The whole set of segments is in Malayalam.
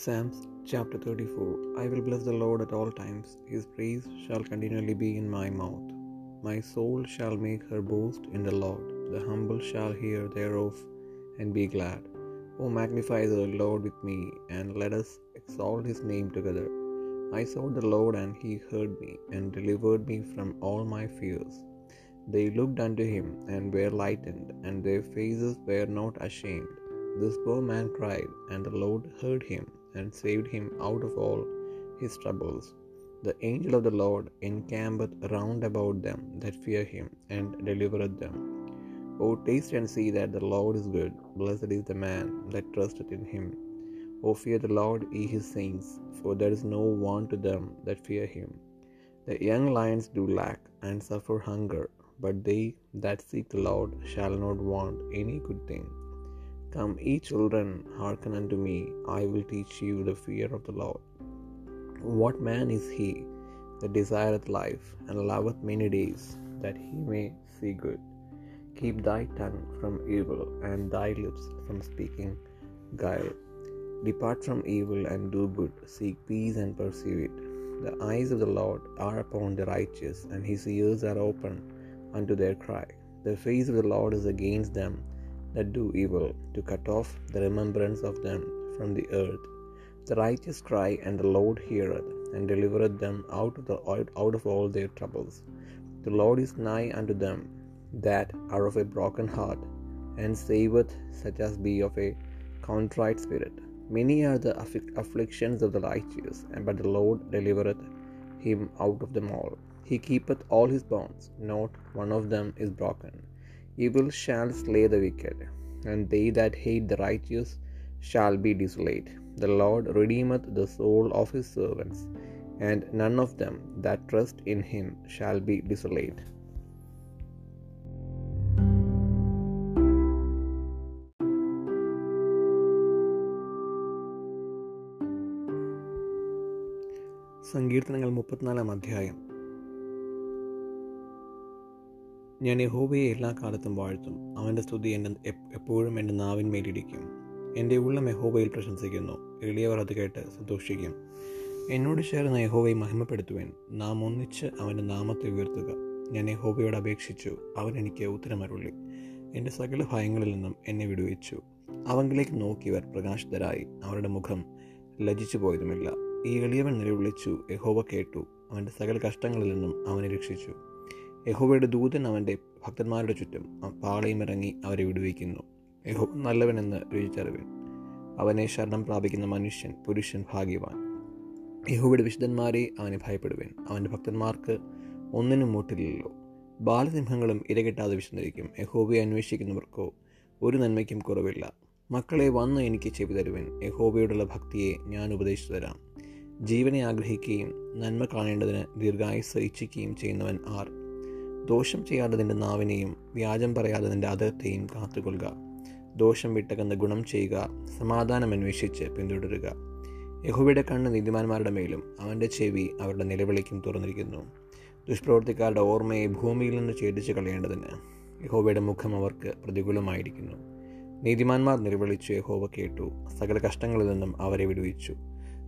Psalms chapter 34 I will bless the Lord at all times, his praise shall continually be in my mouth. My soul shall make her boast in the Lord, the humble shall hear thereof and be glad. O magnify the Lord with me, and let us exalt his name together. I sought the Lord, and he heard me, and delivered me from all my fears. They looked unto him, and were lightened, and their faces were not ashamed. This poor man cried, and the Lord heard him, and saved him out of all his troubles. The angel of the Lord encampeth round about them that fear him, and delivereth them. O taste and see that the Lord is good. Blessed is the man that trusteth in him. O fear the Lord, ye his saints, for there is no want to them that fear him. The young lions do lack and suffer hunger, but they that seek the Lord shall not want any good thing. Come, ye children, hearken unto me, I will teach you the fear of the Lord. What man is he that desireth life, and loveth many days, that he may see good? Keep thy tongue from evil, and thy lips from speaking guile. Depart from evil and do good, seek peace and pursue it. The eyes of the Lord are upon the righteous, and his ears are open unto their cry. The face of the Lord is against them that do evil, to cut off the remembrance of them from the earth. The righteous cry, and the Lord heareth, and delivereth them out of, the, out of all their troubles. The Lord is nigh unto them that are of a broken heart, and saveth such as be of a contrite spirit. Many are the afflictions of the righteous, and but the Lord delivereth him out of them all. He keepeth all his bones, not one of them is broken. Evil shall slay the wicked, and they that hate the righteous shall be desolate. The Lord redeemeth the soul of his servants, and none of them that trust in him shall be desolate. സങ്കീർത്തനങ്ങൾ മുപ്പത്തിനാലാം അധ്യായം ഞാൻ യഹോബയെ എല്ലാ കാലത്തും വാഴ്ത്തും. അവന്റെ സ്തുതി എന്റെ എപ്പോഴും എന്റെ നാവിന്മേലിരിക്കും എന്റെ ഉള്ളം യഹോബയിൽ പ്രശംസിക്കുന്നു. എളിയവർ അത് കേട്ട് സന്തോഷിക്കും. എന്നോട് ചേർന്ന യഹോബയെ മഹിമപ്പെടുത്തുവാൻ. നാം ഒന്നിച്ച് അവന്റെ നാമത്തെ ഉയർത്തുക. ഞാൻ യഹോബയോട് അപേക്ഷിച്ചു. അവൻ എനിക്ക് ഉത്തരമരുള്ളി എന്റെ സകല ഭയങ്ങളിൽ നിന്നും എന്നെ വിടുവിച്ചു. അവങ്കിലേക്ക് നോക്കിയവർ പ്രകാശിതരായി. അവരുടെ മുഖം ലജിച്ചു പോയതുമില്ല ഈ എളിയവൻ നിലവിളിച്ചു. യഹോബ കേട്ടു. അവന്റെ സകല കഷ്ടങ്ങളിൽ നിന്നും അവനെ രക്ഷിച്ചു. യഹോവയുടെ ദൂതൻ അവന്റെ ഭക്തന്മാരുടെ ചുറ്റും ഇറങ്ങി അവരെ വിടുവിക്കുന്നു. യഹോ നല്ലവനെന്ന് രുചിച്ചറിവൻ. അവനെ ശരണം പ്രാപിക്കുന്ന മനുഷ്യൻ പുരുഷൻ ഭാഗ്യവാൻ. യഹോവയുടെ വിശുദ്ധന്മാരെ അവനെ ഭയപ്പെടുവൻ. അവന്റെ ഭക്തന്മാർക്ക് ഒന്നിനും മൂട്ടില്ലല്ലോ ബാലസിംഹങ്ങളും ഇരകെട്ടാതെ വിശന്നിരിക്കും. യഹോബയെ അന്വേഷിക്കുന്നവർക്കോ ഒരു നന്മയ്ക്കും കുറവില്ല. മക്കളെ വന്ന് എനിക്ക് ചെവി തരുവൻ യഹോബയോടുള്ള ഭക്തിയെ ഞാൻ ഉപദേശിച്ചു തരാം. ജീവനെ ആഗ്രഹിക്കുകയും നന്മ കാണേണ്ടതിന് ദീർഘായുസ് ഇച്ഛിക്കുകയും ചെയ്യുന്നവൻ ആർ? ദോഷം ചെയ്യാതെ നിന്റെ നാവിനെയും വ്യാജം പറയാതെ നിന്റെ അതത്തെയും കാത്തുകൊള്ളുക. ദോഷം വിട്ടകന്ന് ഗുണം ചെയ്യുക സമാധാനം അന്വേഷിച്ച് പിന്തുടരുക. യഹോവയുടെ കണ്ണ് നീതിമാന്മാരുടെ മേലും അവന്റെ ചെവി അവരുടെ നിലവിളിക്കും തുറന്നിരിക്കുന്നു. ദുഷ്പ്രവർത്തിക്കാരുടെ ഓർമ്മയെ ഭൂമിയിൽ നിന്ന് ഛേദിച്ച് കളയേണ്ടതിന് യഹോവയുടെ മുഖം അവർക്ക് പ്രതികൂലമായിരിക്കുന്നു. നീതിമാന്മാർ നിലവിളിച്ചു യഹോവ കേട്ടു സകല കഷ്ടങ്ങളിൽ നിന്നും അവരെ വിടുവിച്ചു.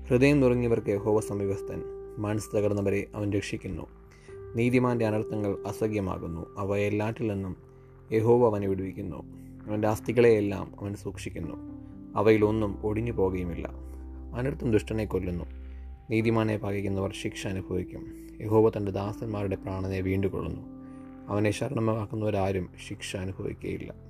ഹൃദയം നുറങ്ങിയവർക്ക് യഹോവ സമീപസ്ഥൻ മനസ്സ് തകർന്നവരെ അവൻ രക്ഷിക്കുന്നു. നീതിമാന്റെ അനർത്ഥങ്ങൾ അസഹ്യമാകുന്നു. അവ എല്ലാറ്റിൽ നിന്നും യഹോവ അവനെ വിടുവിക്കുന്നു. അവന്റെ അസ്ഥികളെയെല്ലാം അവൻ സൂക്ഷിക്കുന്നു. അവയിലൊന്നും ഒടിഞ്ഞു പോകുകയുമില്ല. അനർത്ഥം ദുഷ്ടനെ കൊല്ലുന്നു. നീതിമാനെ പകയ്ക്കുന്നവർ ശിക്ഷ അനുഭവിക്കും. യഹോവ തന്റെ ദാസന്മാരുടെ പ്രാണനെ വീണ്ടുകൊള്ളുന്നു. അവനെ ശരണമാക്കുന്നവരാരും ശിക്ഷ അനുഭവിക്കുകയില്ല.